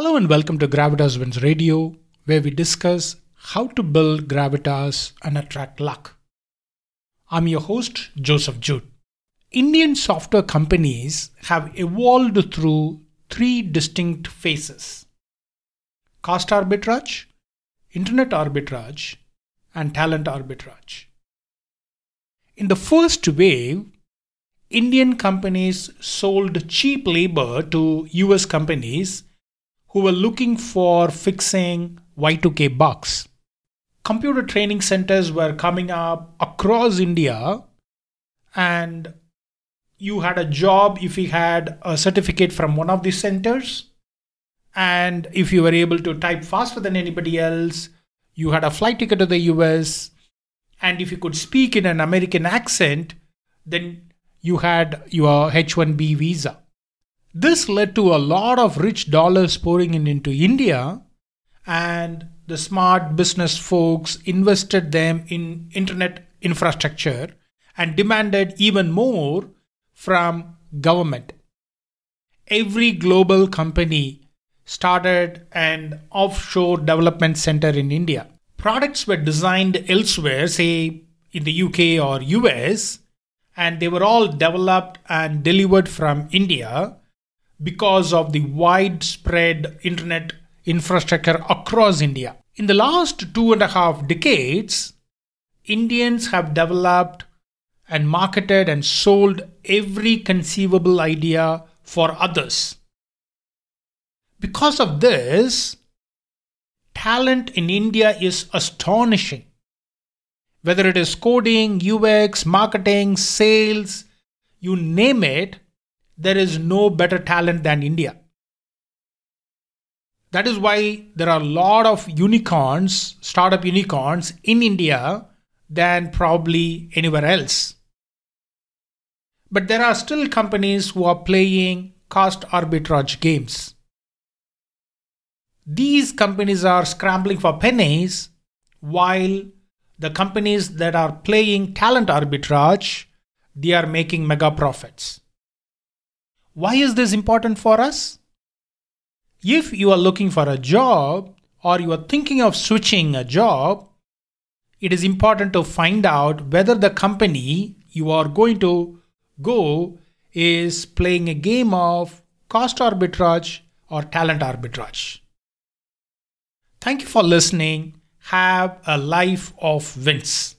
Hello and welcome to Gravitas Wins Radio, where we discuss how to build gravitas and attract luck. I'm your host, Joseph Jude. Indian software companies have evolved through three distinct phases cost arbitrage, internet arbitrage, and talent arbitrage. In the first wave, Indian companies sold cheap labor to US companies who were looking for fixing Y2K bugs. Computer training centers were coming up across India, and you had a job if you had a certificate from one of these centers. And if you were able to type faster than anybody else, you had a flight ticket to the US. And if you could speak in an American accent, then you had your H 1B visa. This led to a lot of rich dollars pouring in into India, and the smart business folks invested them in internet infrastructure and demanded even more from government. Every global company started an offshore development center in India. Products were designed elsewhere, say in the UK or US, and they were all developed and delivered from India because of the widespread internet infrastructure across India. In the last two and a half decades, Indians have developed and marketed and sold every conceivable idea for others. Because of this, talent in India is astonishing. Whether it is coding, UX, marketing, sales, you name it, there is no better talent than India. That is why there are a lot of unicorns, startup unicorns in India than probably anywhere else. But there are still companies who are playing cost arbitrage games. These companies are scrambling for pennies while the companies that are playing talent arbitrage they are making mega profits. Why is this important for us? If you are looking for a job or you are thinking of switching a job, it is important to find out whether the company you are going to go is playing a game of cost arbitrage or talent arbitrage. Thank you for listening. Have a life of wins.